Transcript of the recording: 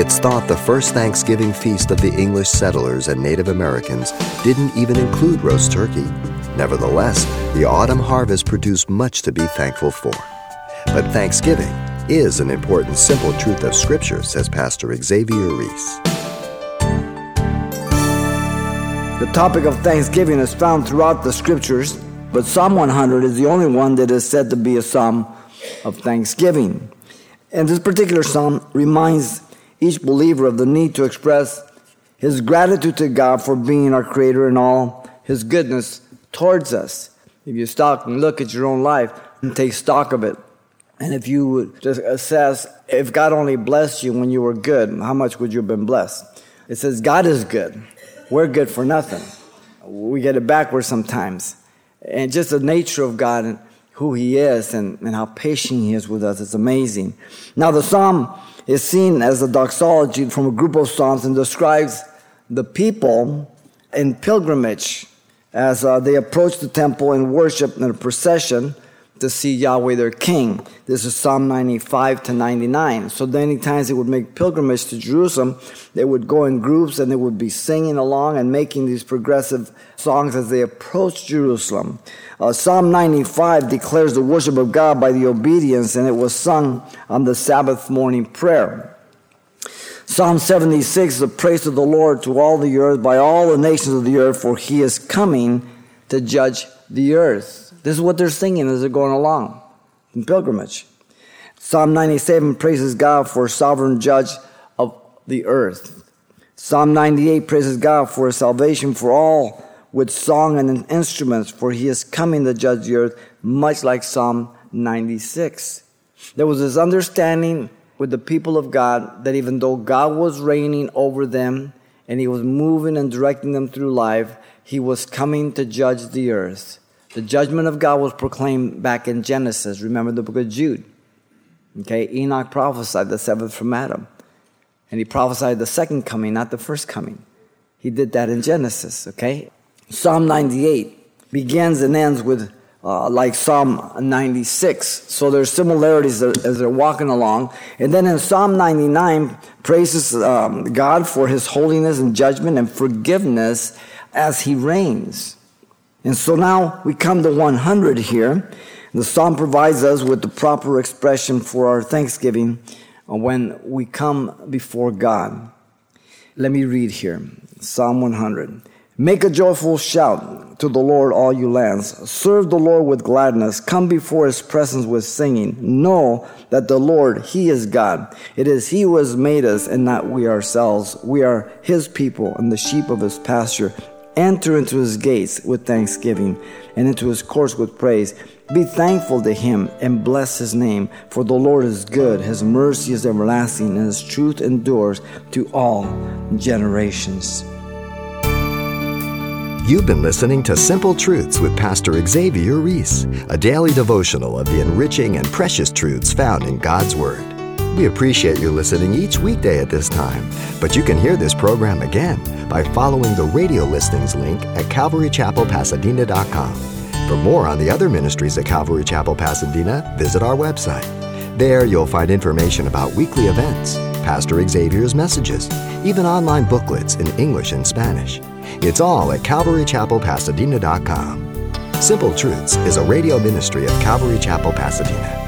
It's thought the first Thanksgiving feast of the English settlers and Native Americans didn't even include roast turkey. Nevertheless, the autumn harvest produced much to be thankful for. But Thanksgiving is an important simple truth of Scripture, says Pastor Xavier Reese. The topic of Thanksgiving is found throughout the Scriptures, but Psalm 100 is the only one that is said to be a psalm of thanksgiving. And this particular psalm reminds each believer of the need to express his gratitude to God for being our creator and all his goodness towards us. If you stop and look at your own life and take stock of it, and if you would just assess if God only blessed you when you were good, how much would you have been blessed? It says God is good. We're good for nothing. We get it backwards sometimes. And just the nature of God and who He is and, and how patient He is with us, is amazing. Now, the psalm is seen as a doxology from a group of psalms and describes the people in pilgrimage as uh, they approach the temple and worship in a procession to see Yahweh their king. This is Psalm 95 to 99. So many times they would make pilgrimage to Jerusalem. They would go in groups and they would be singing along and making these progressive songs as they approached Jerusalem. Uh, Psalm 95 declares the worship of God by the obedience, and it was sung on the Sabbath morning prayer. Psalm 76 the praise of the Lord to all the earth by all the nations of the earth, for he is coming to judge the earth. This is what they're singing as they're going along in pilgrimage. Psalm 97 praises God for sovereign judge of the earth. Psalm 98 praises God for salvation for all with song and instruments, for he is coming to judge the earth, much like Psalm 96. There was this understanding with the people of God that even though God was reigning over them and he was moving and directing them through life, he was coming to judge the earth. The judgment of God was proclaimed back in Genesis. Remember the book of Jude. Okay, Enoch prophesied the seventh from Adam. And he prophesied the second coming, not the first coming. He did that in Genesis, okay? Psalm 98 begins and ends with uh, like Psalm 96. So there's similarities as they're walking along. And then in Psalm 99, praises um, God for his holiness and judgment and forgiveness as he reigns. And so now we come to 100 here. The psalm provides us with the proper expression for our thanksgiving uh, when we come before God. Let me read here Psalm 100. Make a joyful shout to the Lord, all you lands. Serve the Lord with gladness. Come before his presence with singing. Know that the Lord, he is God. It is he who has made us and not we ourselves. We are his people and the sheep of his pasture. Enter into his gates with thanksgiving and into his courts with praise. Be thankful to him and bless his name, for the Lord is good, his mercy is everlasting, and his truth endures to all generations. You've been listening to Simple Truths with Pastor Xavier Reese, a daily devotional of the enriching and precious truths found in God's Word. We appreciate you listening each weekday at this time, but you can hear this program again by following the radio listings link at calvarychapelpasadena.com. For more on the other ministries at Calvary Chapel Pasadena, visit our website. There you'll find information about weekly events, Pastor Xavier's messages, even online booklets in English and Spanish. It's all at calvarychapelpasadena.com. Simple Truths is a radio ministry of Calvary Chapel, Pasadena.